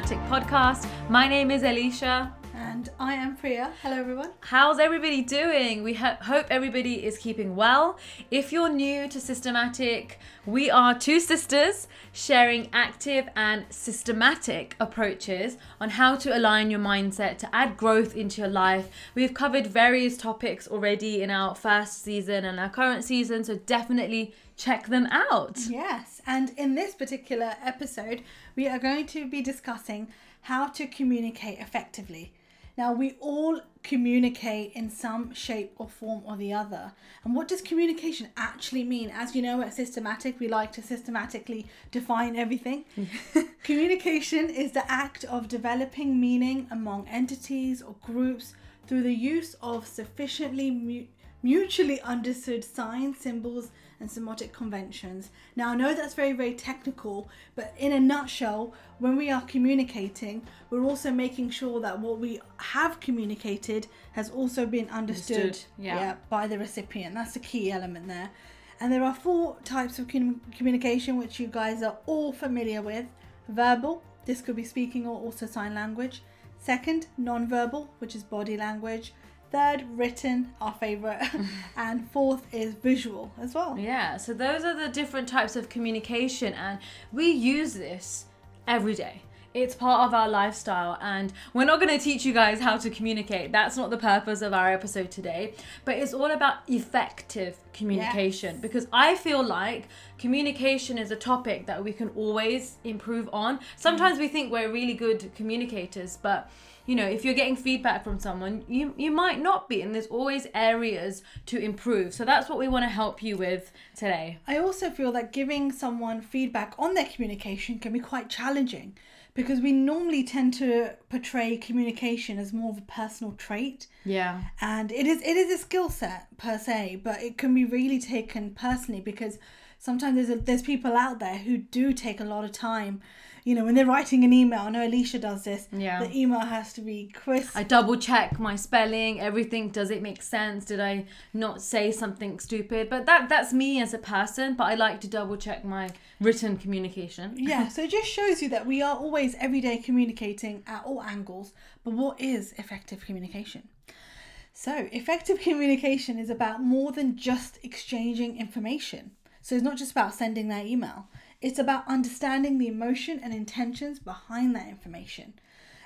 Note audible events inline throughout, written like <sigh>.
Podcast. My name is Alisha. And I am Priya. Hello, everyone. How's everybody doing? We ho- hope everybody is keeping well. If you're new to Systematic, we are two sisters sharing active and systematic approaches on how to align your mindset to add growth into your life. We've covered various topics already in our first season and our current season, so definitely check them out. Yes, and in this particular episode, we are going to be discussing how to communicate effectively. Now, we all communicate in some shape or form or the other. And what does communication actually mean? As you know, at Systematic, we like to systematically define everything. <laughs> communication is the act of developing meaning among entities or groups through the use of sufficiently mu- mutually understood signs, symbols, and semantic conventions. Now, I know that's very, very technical, but in a nutshell, when we are communicating, we're also making sure that what we have communicated has also been understood, Understood, yeah. by the recipient. That's the key element there. And there are four types of com- communication which you guys are all familiar with verbal, this could be speaking or also sign language. Second, non-verbal, which is body language. Third, written, our favorite. <laughs> and fourth is visual as well. Yeah, so those are the different types of communication, and we use this every day. It's part of our lifestyle, and we're not going to teach you guys how to communicate. That's not the purpose of our episode today, but it's all about effective communication Yes. because I feel like communication is a topic that we can always improve on. Sometimes we think we're really good communicators, but you know, if you're getting feedback from someone, you you might not be, and there's always areas to improve. So that's what we want to help you with today. I also feel that giving someone feedback on their communication can be quite challenging because we normally tend to portray communication as more of a personal trait. Yeah. and it is it is a skill set per se but it can be really taken personally because sometimes there's a, there's people out there who do take a lot of time you know when they're writing an email i know Alisha does this Yeah. the email has to be crisp I double check my spelling, everything. Does it make sense? Did I not say something stupid? But that that's me as a person. But I like to double check my written communication. yeah <laughs> so it just shows you that we are always every day communicating at all angles but what is effective communication so effective <laughs> communication is about more than just exchanging information so it's not just about sending that email it's about understanding the emotion and intentions behind that information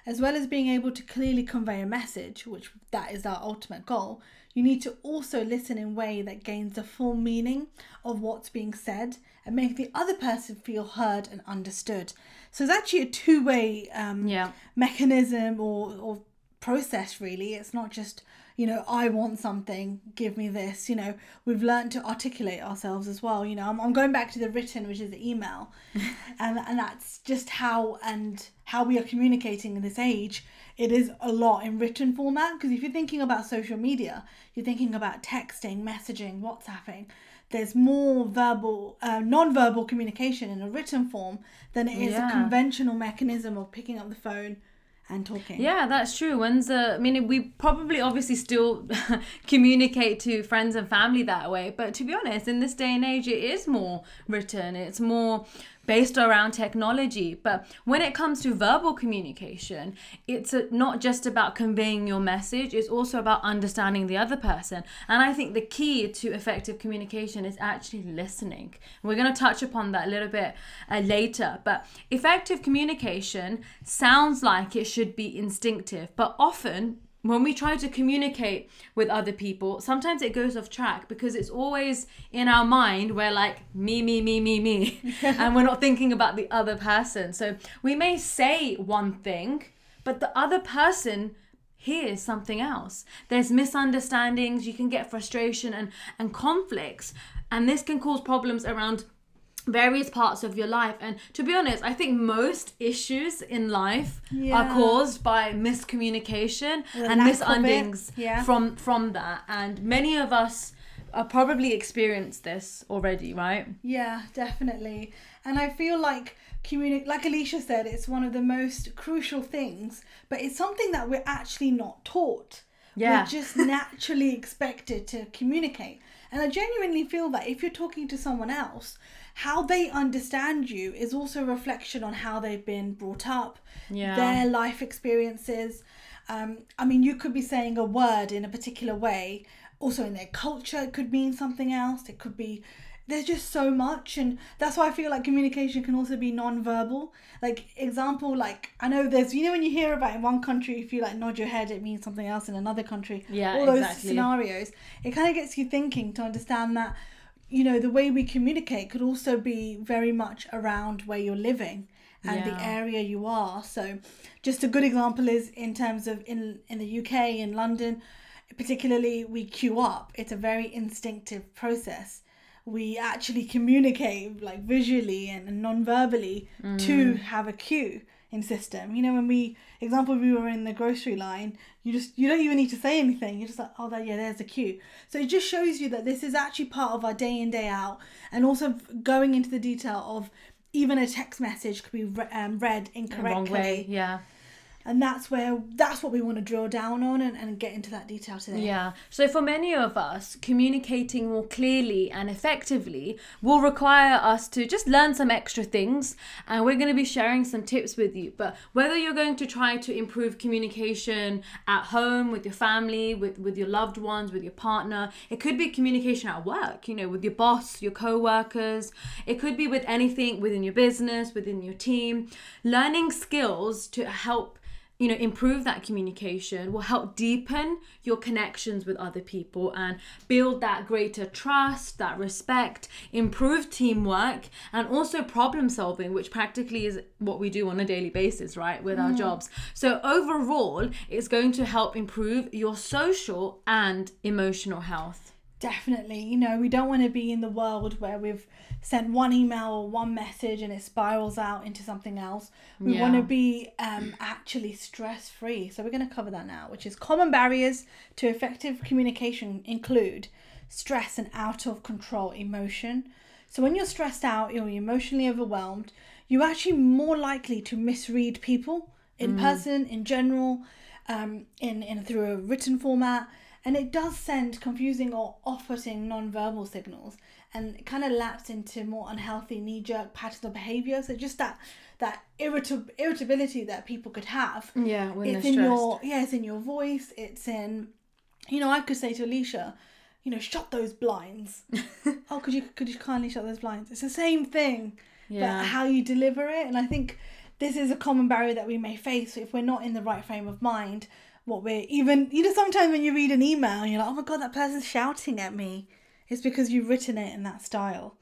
as well as being able to clearly convey a message which that is our ultimate goal. You need to also listen in a way that gains the full meaning of what's being said and make the other person feel heard and understood. So it's actually a two-way um, Yeah. mechanism or, or process really. It's not just you know i want something give me this you know. We've learned to articulate ourselves as well you know. I'm, I'm going back to the written which is the email. <laughs> And, and that's just how and how we are communicating in this age. It is a lot in written format because if you're thinking about social media you're thinking about texting messaging whatsapping. There's more verbal uh, non-verbal communication in a written form than it is Yeah. a conventional mechanism of picking up the phone and talking. Yeah, that's true. When's the? I mean, we probably obviously still <laughs> communicate to friends and family that way, but to be honest, in this day and age, it is more written. It's more based around technology. But when it comes to verbal communication, it's not just about conveying your message. It's also about understanding the other person. And I think the key to effective communication is actually listening. We're going to touch upon that a little bit uh, later. But effective communication sounds like it should be instinctive, but often when we try to communicate with other people, sometimes it goes off track because it's always in our mind. We're like, me, me, me, me, me. <laughs> and we're not thinking about the other person. So we may say one thing, but the other person hears something else. There's misunderstandings, you can get frustration and, and conflicts. And this can cause problems around various parts of your life and to be honest i think most issues in life are caused by miscommunication The and lack of it, misundings yeah. from from that and many of us are probably experienced this already right Yeah, definitely. And I feel like communi- like Alisha said, it's one of the most crucial things, but it's something that we're actually not taught. Yeah. We're just naturally expected to communicate. And I genuinely feel that if you're talking to someone else, how they understand you is also a reflection on how they've been brought up, Yeah. their life experiences. Um, I mean, you could be saying a word in a particular way. Also, in their culture, it could mean something else. It could be. There's just so much, and that's why I feel like communication can also be non-verbal. Like example, like I know there's you know when you hear about in one country, if you like nod your head, it means something else in another country. Yeah, all those exactly. scenarios. It kind of gets you thinking to understand that you know the way we communicate could also be very much around where you're living and the area you are. So just a good example is in terms of in in the uk in london particularly we queue up. It's a very instinctive process. We actually communicate like visually and, and non-verbally to mm. have a queue in system. You know when we example we were in the grocery line you just you don't even need to say anything you're just like oh that yeah there's a queue. so it just shows you that this is actually part of our day in day out and also going into the detail of even a text message could be re- um, read incorrectly wrong way. Yeah. And that's where that's what we want to drill down on and, and get into that detail today Yeah. So for many of us, communicating more clearly and effectively will require us to just learn some extra things. And we're going to be sharing some tips with you. But whether you're going to try to improve communication at home, with your family, with, with your loved ones, with your partner, it could be communication at work, you know, with your boss, your co workers. It could be with anything within your business, within your team. Learning skills to help you know improve that communication will help deepen your connections with other people and build that greater trust that respect improve teamwork and also problem solving which practically is what we do on a daily basis right with our mm. jobs. So overall it's going to help improve your social and emotional health Definitely. You know, we don't want to be in the world where we've sent one email or one message and it spirals out into something else. We Yeah. want to be um, actually stress free. So, we're going to cover that now, which is common barriers to effective communication include stress and out of control emotion. So, when you're stressed out, you're emotionally overwhelmed, you're actually more likely to misread people in person, in general, um, in, in through a written format and it does send confusing or off-putting non-verbal signals and it kind of laps into more unhealthy knee-jerk patterns of behavior. So just that that irritab- irritability that people could have. Yeah when it's they're in stressed. your yeah it's in your voice. It's in you know i could say to Alisha you know shut those blinds. <laughs> Oh could you could you kindly shut those blinds? It's the same thing Yeah. but how you deliver it. And i think this is a common barrier that we may face if we're not in the right frame of mind what we're even you know sometimes when you read an email and you're like oh my god that person's shouting at me. It's because you've written it in that style.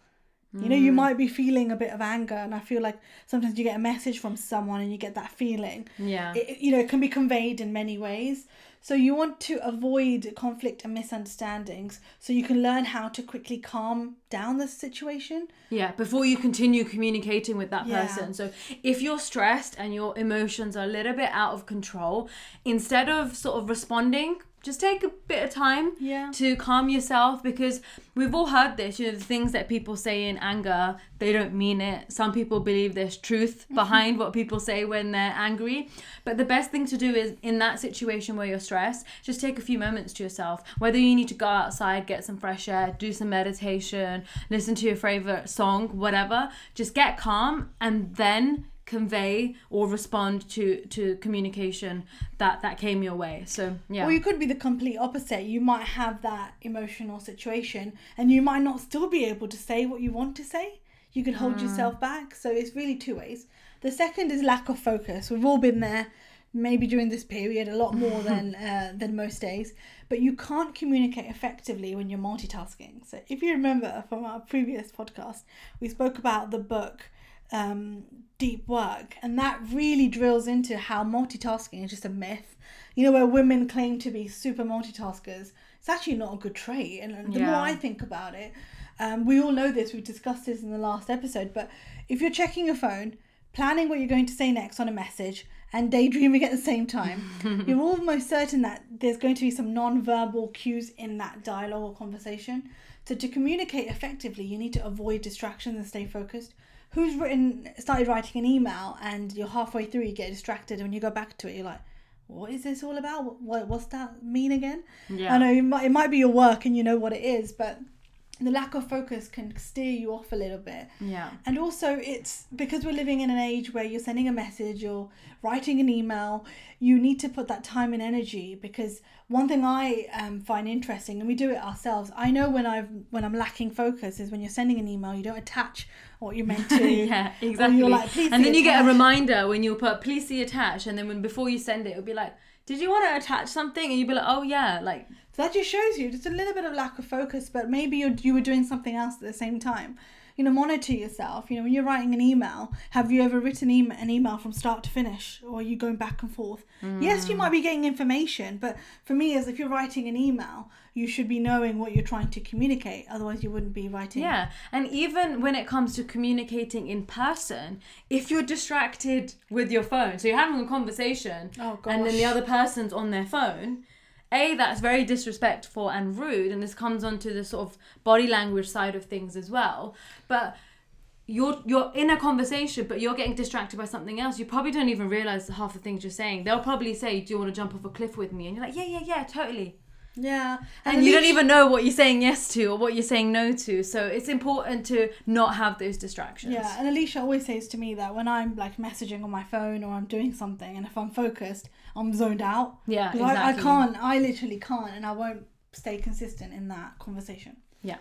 You know you Mm. might be feeling a bit of anger and i feel like sometimes you get a message from someone and you get that feeling. Yeah. It, you know it can be conveyed in many ways so you want to avoid conflict and misunderstandings so you can learn how to quickly calm down the situation Yeah, before you continue communicating with that Yeah. person. So if you're stressed and your emotions are a little bit out of control, instead of sort of responding, just take a bit of time Yeah. to calm yourself because we've all heard this, you know, the things that people say in anger, they don't mean it. Some people believe there's truth mm-hmm. behind what people say when they're angry. But the best thing to do is in that situation where you're stressed, just take a few moments to yourself. Whether you need to go outside, get some fresh air, do some meditation, listen to your favorite song, whatever, just get calm and then convey or respond to to communication that that came your way so yeah Or you could be the complete opposite. You might have that emotional situation and you might not still be able to say what you want to say. You can hold yourself back. So it's really two ways. The second is lack of focus. We've all been there, maybe during this period, a lot more <laughs> than uh, than most days. But you can't communicate effectively when you're multitasking. So if you remember from our previous podcast, we spoke about the book um, Deep Work, and that really drills into how multitasking is just a myth. You know, where women claim to be super multitaskers, it's actually not a good trait. And the more I think about it, um, we all know this, we've discussed this in the last episode, but if you're checking your phone, planning what you're going to say next on a message, and daydreaming at the same time, <laughs> you're almost certain that there's going to be some non-verbal cues in that dialogue or conversation. So to communicate effectively, you need to avoid distractions and stay focused. Who's written started writing an email and you're halfway through, you get distracted, and when you go back to it, you're like, what is this all about? What, what what's that mean again? Yeah. I know it might, it might be your work and you know what it is, but the lack of focus can steer you off a little bit. Yeah. And also, it's because we're living in an age where you're sending a message or writing an email, you need to put that time and energy. Because one thing I um, find interesting, and we do it ourselves, I know when I've when I'm lacking focus is when you're sending an email, you don't attach what you're meant to. <laughs> yeah, exactly. you're like, "Please and then you get a reminder when you put please see attached, and then when before you send it, it'll be like, did you want to attach something? And you'd be like, oh yeah, like So that just shows you just a little bit of lack of focus, but maybe you you were doing something else at the same time. You know, monitor yourself. You know, when you're writing an email, have you ever written email, an email from start to finish, or are you going back and forth? Yes, you mm. might be getting information, but for me, as if you're writing an email, you should be knowing what you're trying to communicate. Otherwise, you wouldn't be writing. Yeah, and even when it comes to communicating in person, if you're distracted with your phone, so you're having a conversation, Oh, and then the other person's on their phone, a that's very disrespectful and rude, and this comes onto the sort of body language side of things as well. But you're you're in a conversation, but you're getting distracted by something else. You probably don't even realize half the things you're saying. They'll probably say, "Do you want to jump off a cliff with me?" And you're like, "Yeah, yeah, yeah, totally." Yeah. and at you don't even know what you're saying yes to or what you're saying no to. So it's important to not have those distractions. Yeah, and Alisha always says to me that when I'm like messaging on my phone or I'm doing something, and if I'm focused, I'm zoned out. Yeah, 'Cause I, I can't. I literally can't, and I won't stay consistent in that conversation. Yeah.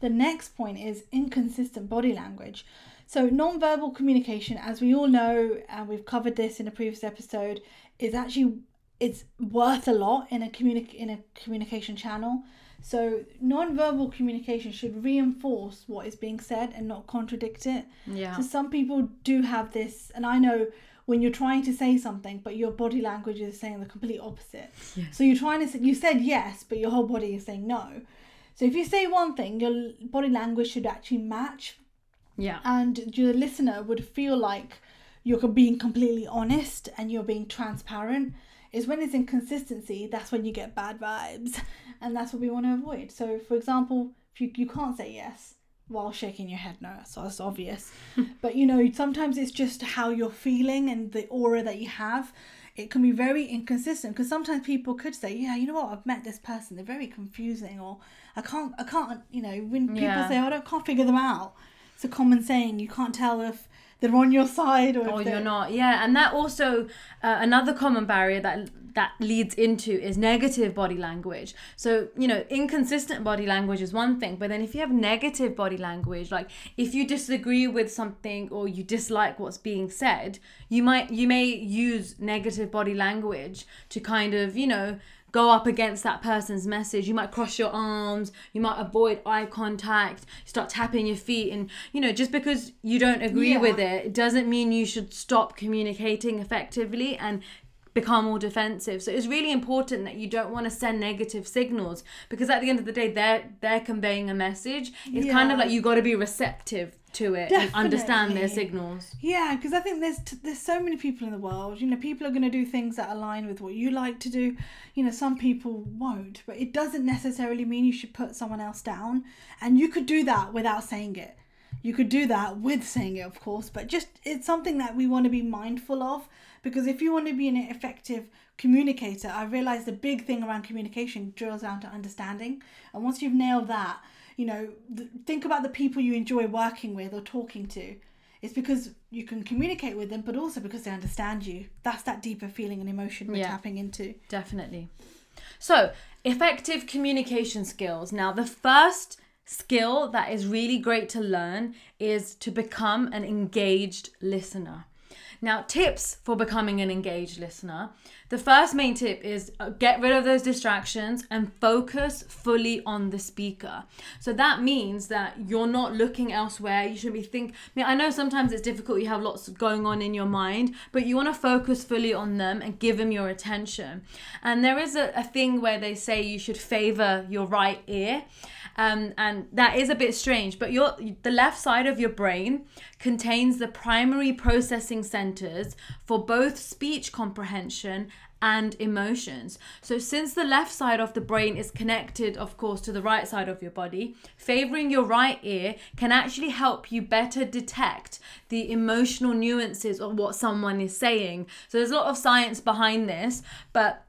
The next point is inconsistent body language. So non-verbal communication, as we all know, and we've covered this in a previous episode, is actually it's worth a lot in a communi- in a communication channel. So non-verbal communication should reinforce what is being said and not contradict it. Yeah. So some people do have this, and I know when you're trying to say something, but your body language is saying the complete opposite. Yes. So you're trying to say, you said yes, but your whole body is saying no. So if you say one thing, your body language should actually match, Yeah. and your listener would feel like you're being completely honest and you're being transparent. Is when it's inconsistency, that's when you get bad vibes, <laughs> and that's what we want to avoid. So, for example, if you, you can't say yes while shaking your head, no, so that's obvious. <laughs> but you know, sometimes it's just how you're feeling and the aura that you have. It can be very inconsistent because sometimes people could say, "Yeah, you know what? I've met this person. They're very confusing," or "I can't, I can't." You know, when people Yeah. say, oh, "I don't, can't figure them out," it's a common saying. You can't tell if they're on your side or, or you're not. Yeah and that also uh, another common barrier that that leads into is negative body language. So you know inconsistent body language is one thing but then if you have negative body language like if you disagree with something or you dislike what's being said you might you may use negative body language to kind of you know go up against that person's message. You might cross your arms, you might avoid eye contact, start tapping your feet. And, you know, just because you don't agree Yeah. with it, it doesn't mean you should stop communicating effectively and become more defensive. So it's really important that you don't want to send negative signals because at the end of the day they're they're conveying a message. It's kind of like you got to be receptive to it and understand their signals. Yeah, because I think there's t- there's so many people in the world. You know, people are going to do things that align with what you like to do. You know, some people won't, but it doesn't necessarily mean you should put someone else down. And you could do that without saying it. You could do that with saying it, of course, but just it's something that we want to be mindful of because if you want to be an effective communicator, I realize the big thing around communication drills down to understanding. And once you've nailed that, you know, th- think about the people you enjoy working with or talking to. It's because you can communicate with them, but also because they understand you. That's that deeper feeling and emotion we're Yeah. tapping into. Definitely. So, effective communication skills. Now, the first skill that is really great to learn is to become an engaged listener. Now, tips for becoming an engaged listener. The first main tip is uh, get rid of those distractions and focus fully on the speaker. So that means that you're not looking elsewhere. You shouldn't be think. I mean, I know sometimes it's difficult. You have lots going on in your mind, but you want to focus fully on them and give them your attention. And there is a, a thing where they say you should favor your right ear. Um, and that is a bit strange but your the left side of your brain contains the primary processing centers for both speech comprehension and emotions. So, since the left side of the brain is connected, of course, to the right side of your body, favoring your right ear can actually help you better detect the emotional nuances of what someone is saying. So, there's a lot of science behind this, but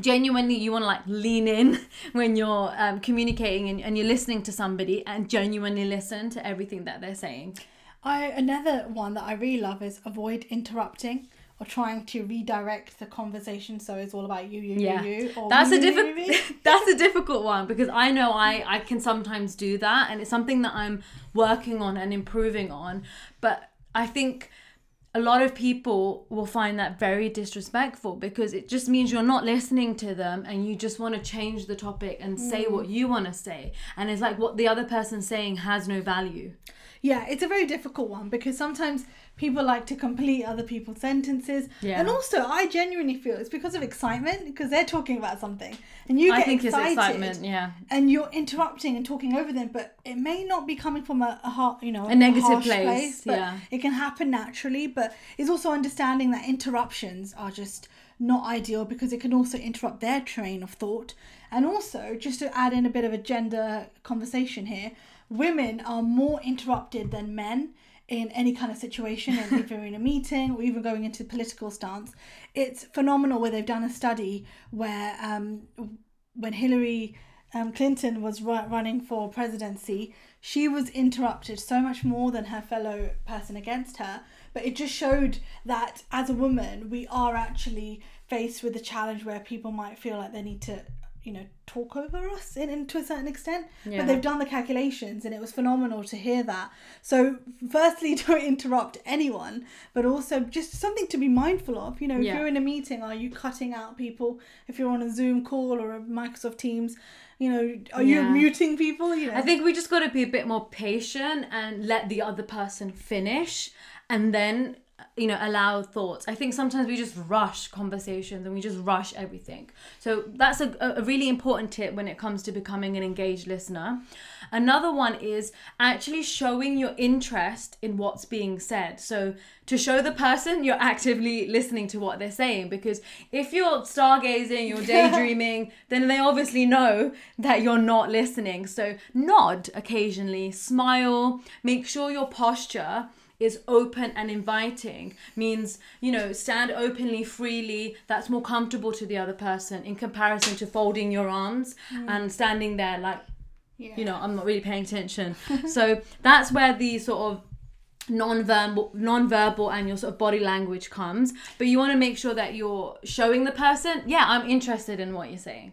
genuinely you want to like lean in <laughs> when you're um, communicating and, and you're listening to somebody and genuinely listen to everything that they're saying. I another one that I really love is avoid interrupting or trying to redirect the conversation so it's all about you, you, yeah. you, you. Or that's me, a difficult <laughs> that's a difficult one because i know i i can sometimes do that and it's something that i'm working on and improving on. But i think a lot of people will find that very disrespectful because it just means you're not listening to them and you just want to change the topic and say mm. what you want to say. And it's like what the other person's saying has no value. Yeah, it's a very difficult one because sometimes people like to complete other people's sentences. Yeah. And also, I genuinely feel it's because of excitement because they're talking about something and you i get think excited it's excitement yeah and you're interrupting and talking over them, but it may not be coming from a, a heart, you know, A negative harsh place, but yeah. it can happen naturally. But it's also understanding that interruptions are just not ideal because it can also interrupt their train of thought. And also, just to add in a bit of a gender conversation here, women are more interrupted than men in any kind of situation, and if you're in a meeting or even going into political stance, it's phenomenal. Where they've done a study where um, when Hillary um, Clinton was ru- running for presidency, she was interrupted so much more than her fellow person against her. But it just showed that as a woman, we are actually faced with a challenge where people might feel like they need to, you know, talk over us in, in to a certain extent. Yeah. But they've done the calculations, and it was phenomenal to hear that. So, firstly, <laughs> don't interrupt anyone, but also just something to be mindful of. You know, if you're in a meeting, are you cutting out people? If you're on a Zoom call or a Microsoft Teams, you know, are you Yeah. muting people? You know, I think we just got to be a bit more patient and let the other person finish and then you know allow thoughts. I think sometimes we just rush conversations and we just rush everything. So that's a, a really important tip when it comes to becoming an engaged listener. Another one is actually showing your interest in what's being said. So to show the person you're actively listening to what they're saying because if you're stargazing you're <laughs> daydreaming then they obviously know that you're not listening. So nod occasionally smile make sure your posture is open and inviting means you know stand openly freely that's more comfortable to the other person in comparison to folding your arms mm. and standing there like yeah. you know i'm not really paying attention. <laughs> So that's where the sort of non-verbal non-verbal and your sort of body language comes. But you want to make sure that you're showing the person yeah i'm interested in what you're saying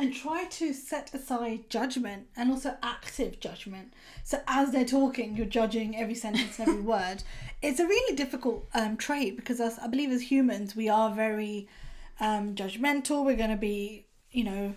and try to set aside judgment and also active judgment. So as they're talking, you're judging every sentence, and every <laughs> word. It's a really difficult um, trait because as I believe as humans, we are very um, judgmental. We're going to be, you know,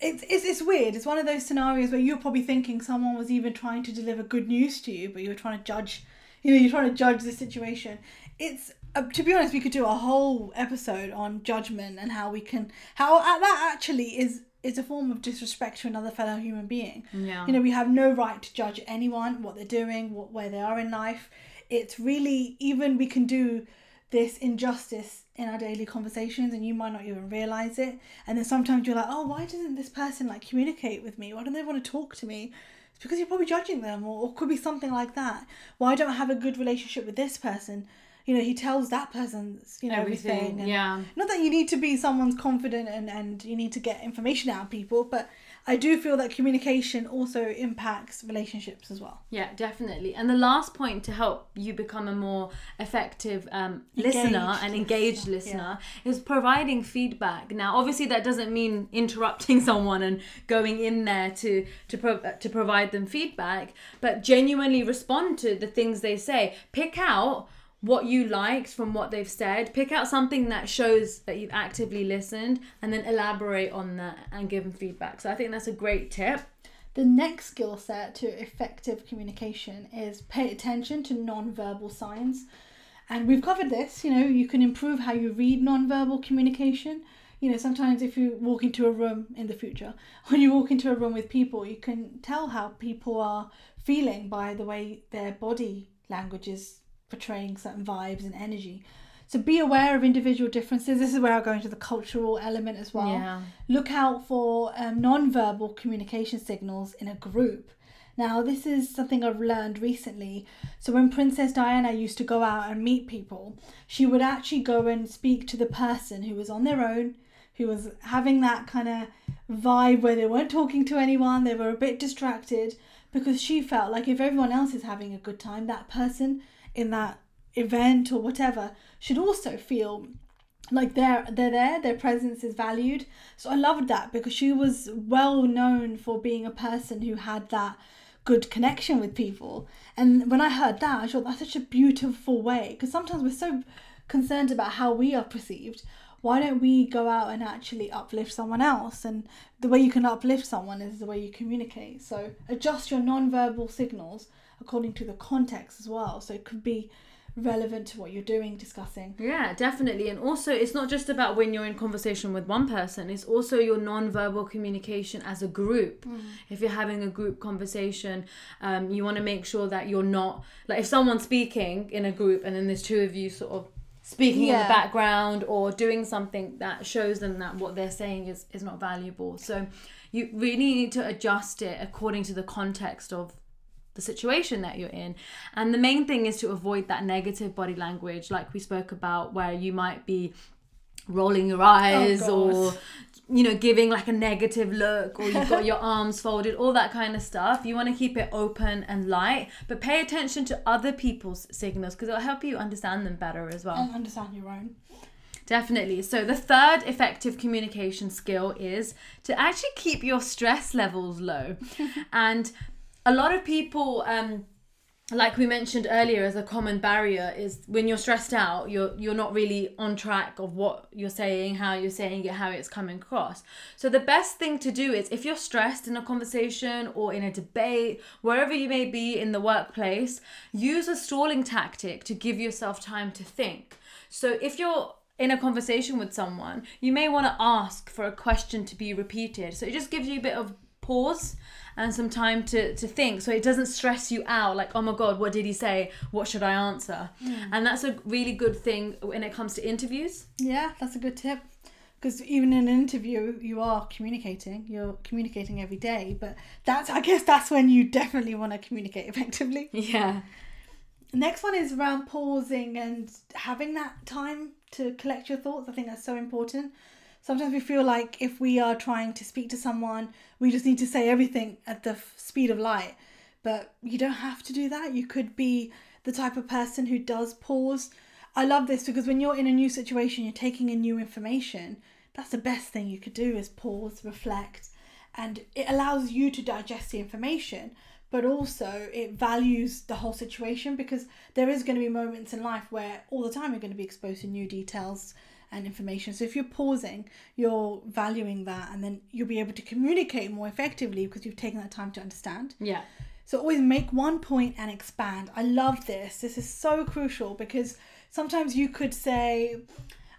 it's, it's it's weird. It's one of those scenarios where you're probably thinking someone was even trying to deliver good news to you, but you're trying to judge. You know, you're trying to judge the situation. It's uh, to be honest, we could do a whole episode on judgment and how we can how uh, that actually is is a form of disrespect to another fellow human being. Yeah. You know, we have no right to judge anyone, what they're doing, what where they are in life. It's really even we can do this injustice in our daily conversations and you might not even realize it. And then sometimes you're like, oh, why doesn't this person like communicate with me? Why don't they want to talk to me? It's because you're probably judging them or, or could be something like that. Why don't I have a good relationship with this person? You know, he tells that person's, you know, everything. everything yeah not that you need to be someone's confident and, and you need to get information out of people, but I do feel that communication also impacts relationships as well. Yeah, definitely. And the last point to help you become a more effective um, listener and engaged listener, listener is providing feedback. Now, obviously, that doesn't mean interrupting <laughs> someone and going in there to to pro- to provide them feedback, but genuinely respond to the things they say. Pick out what you liked from what they've said. Pick out something that shows that you've actively listened, and then elaborate on that and give them feedback. So I think that's a great tip. The next skill set to effective communication is pay attention to non-verbal signs. And we've covered this, you know, you can improve how you read non-verbal communication. You know, sometimes if you walk into a room in the future, <laughs> when you walk into a room with people, you can tell how people are feeling by the way their body language is portraying certain vibes and energy. So be aware of individual differences. This is where I go into the cultural element as well. Yeah. Look out for um, non-verbal communication signals in a group. Now, this is something I've learned recently. So, when Princess Diana used to go out and meet people, she would actually go and speak to the person who was on their own, who was having that kind of vibe where they weren't talking to anyone, they were a bit distracted, because she felt like if everyone else is having a good time, that person in that event or whatever should also feel like they're they're there their presence is valued. So i loved that because she was well known for being a person who had that good connection with people. And when i heard that i thought that's such a beautiful way because sometimes we're so concerned about how we are perceived. Why don't we go out and actually uplift someone else? And the way you can uplift someone is the way you communicate. So adjust your non-verbal signals according to the context as well so it could be relevant to what you're doing, discussing. Yeah, definitely. And also, it's not just about when you're in conversation with one person, it's also your non-verbal communication as a group. Mm. If you're having a group conversation, um, you want to make sure that you're not, like, if someone's speaking in a group and then there's two of you sort of speaking in the background or doing something that shows them that what they're saying is, is not valuable. So, you really need to adjust it according to the context of the situation that you're in. And the main thing is to avoid that negative body language, like we spoke about, where you might be rolling your oh, eyes Oh, or you know giving like a negative look or you've got your <laughs> arms folded all that kind of stuff you want to keep it open and light but pay attention to other people's signals because it'll help you understand them better as well And understand your own. Definitely. So, the third effective communication skill is to actually keep your stress levels low. <laughs> and a lot of people, um, like we mentioned earlier, as a common barrier is when you're stressed out, you're you're not really on track of what you're saying, how you're saying it, how it's coming across. So the best thing to do is if you're stressed in a conversation or in a debate, wherever you may be in the workplace, use a stalling tactic to give yourself time to think. So if you're in a conversation with someone, you may want to ask for a question to be repeated. So it just gives you a bit of pause and some time to, to think so it doesn't stress you out like oh my god what did he say what should i answer hmm. and that's a really good thing when it comes to interviews Yeah, that's a good tip. Because even in an interview, you are communicating. You're communicating every day, but that's I guess that's when you definitely want to communicate <laughs> effectively. yeah Next one is around pausing and having that time to collect your thoughts. I think that's so important. Sometimes we feel like if we are trying to speak to someone, we just need to say everything at the f- speed of light. But you don't have to do that. You could be the type of person who does pause. I love this because when you're in a new situation, you're taking in new information. That's the best thing you could do is pause, reflect, and it allows you to digest the information but also it values the whole situation because there is going to be moments in life where all the time you're going to be exposed to new details and information so if you're pausing you're valuing that and then you'll be able to communicate more effectively because you've taken that time to understand yeah so always make one point and expand. I love this. This is so crucial because sometimes you could say,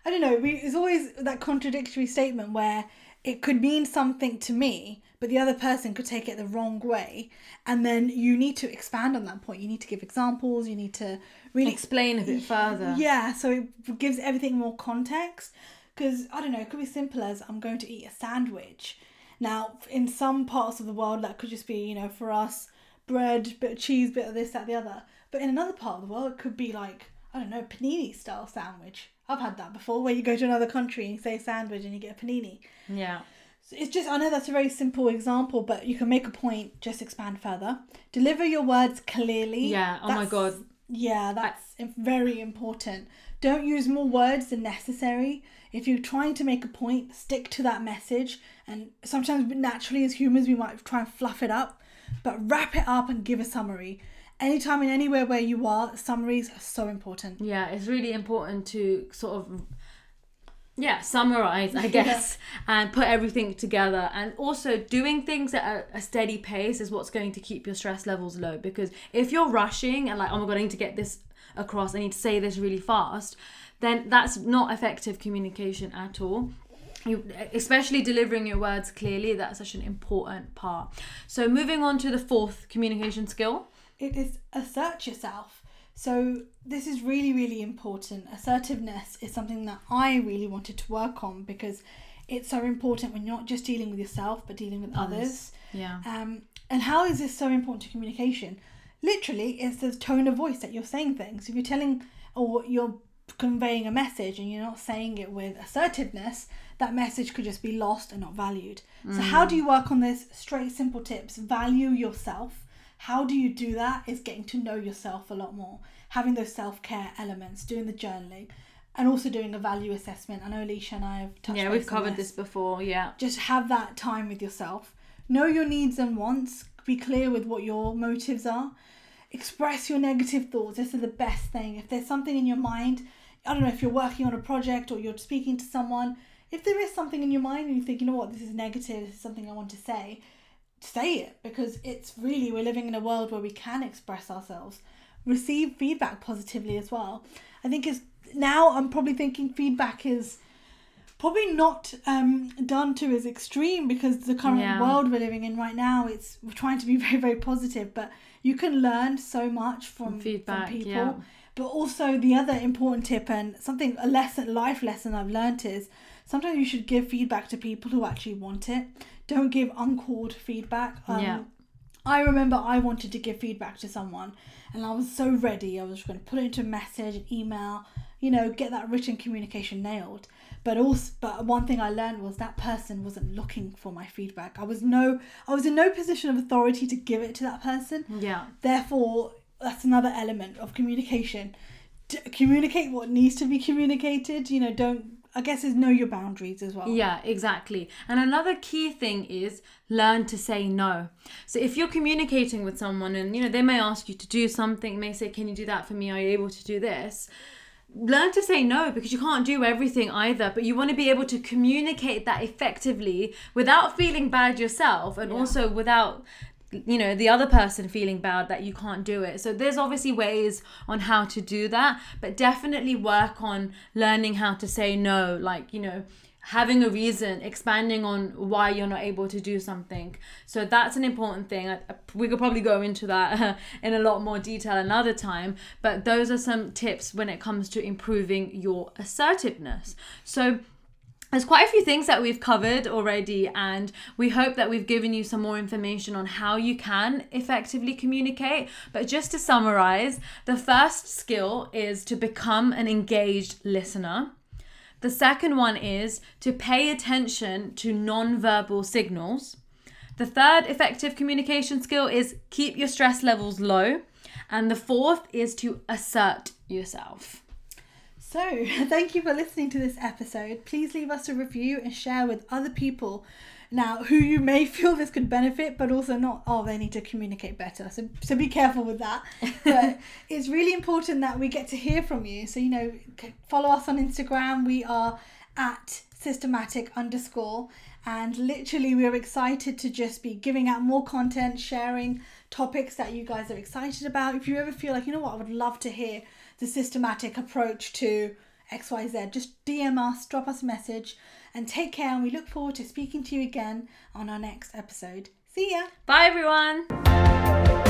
I don't know, we, there's always that contradictory statement where it could mean something to me, but the other person could take it the wrong way. And then you need to expand on that point. You need to give examples. You need to really explain a bit further yeah, so it gives everything more context. Because, I don't know, it could be simple as I'm going to eat a sandwich. Now, in some parts of the world, that could just be, you know, for us, bread, bit of cheese, bit of this, that, the other. But in another part of the world, it could be like, I don't know, panini style sandwich. I've had that before, where you go to another country and you say sandwich and you get a panini. yeah So it's just, I know that's a very simple example, but you can make a point, just expand further. Deliver your words clearly. yeah oh my god yeah, that's very important. Don't use more words than necessary. If you're trying to make a point, stick to that message. And sometimes, naturally, as humans, we might try and fluff it up, but wrap it up and give a summary. Anytime and anywhere where you are, summaries are so important. yeah it's really important to sort of yeah summarize i <laughs> guess and put everything together. And also doing things at a, a steady pace is what's going to keep your stress levels low because if you're rushing and like oh my god i need to get this across i need to say this really fast then that's not effective communication at all. You, especially delivering your words clearly that's such an important part. So moving on to the fourth communication skill. It is assert yourself. So this is really, really important. Assertiveness is something that I really wanted to work on because it's so important when you're not just dealing with yourself but dealing with others. Others. Yeah. Um, and how is this so important to communication? Literally, it's the tone of voice that you're saying things. If you're telling or you're conveying a message and you're not saying it with assertiveness, that message could just be lost and not valued. So, how do you work on this? Straight, simple tips. Value yourself. How do you do that? Is getting to know yourself a lot more, having those self care elements, doing the journaling, and also doing a value assessment. I know Alisha and I have touched Yeah, we've covered this before. Yeah. just have that time with yourself. Know your needs and wants. Be clear with what your motives are. Express your negative thoughts. This is the best thing. If there's something in your mind, I don't know if you're working on a project or you're speaking to someone, if there is something in your mind and you think, you know what, this is negative, this is something I want to say, say it because it's really, we're living in a world where we can express ourselves. Receive feedback positively as well. I think is now I'm probably thinking feedback is probably not um, done to as extreme because the current Yeah. world we're living in right now it's we're trying to be <laughs> very very positive but you can learn so much from, from feedback, people yeah. but also the other important tip and something a lesson life lesson i've learned is sometimes you should give feedback to people who actually want it don't give uncalled feedback um, Yeah. I remember I wanted to give feedback to someone and I was so ready. I was going to put it into a message, an email, you know, get that written communication nailed. But also, but one thing I learned was that person wasn't looking for my feedback. I was no, I was in no position of authority to give it to that person. Yeah. Therefore, that's another element of communication. To communicate what needs to be communicated. You know, don't. I guess is know your boundaries as well. Yeah, exactly. And another key thing is learn to say no. So if you're communicating with someone and you know they may ask you to do something, may say, "Can you do that for me? Are you able to do this?" Learn to say no because you can't do everything either, but you want to be able to communicate that effectively without feeling bad yourself and also without you know the other person feeling bad that you can't do it. So there's obviously ways on how to do that but definitely work on learning how to say no like you know having a reason expanding on why you're not able to do something. So that's an important thing. We could probably go into that <laughs> in a lot more detail another time but those are some tips when it comes to improving your assertiveness. So there's quite a few things that we've covered already, and we hope that we've given you some more information on how you can effectively communicate. But just to summarize, the first skill is to become an engaged listener. The second one is to pay attention to non-verbal signals. The third effective communication skill is keep your stress levels low. And the fourth is to assert yourself. So, <laughs> thank you for listening to this episode. Please leave us a review and share with other people now who you may feel this could benefit, but also not, oh, they need to communicate better. So, so be careful with that. But <laughs> it's really important that we get to hear from you. So, you know, follow us on Instagram. We are at systematic underscore. And literally, we're excited to just be giving out more content, sharing topics that you guys are excited about. If you ever feel like, you know what, I would love to hear the systematic approach to XYZ, just DM us, drop us a message, and take care. And we look forward to speaking to you again on our next episode. See ya! Bye, everyone.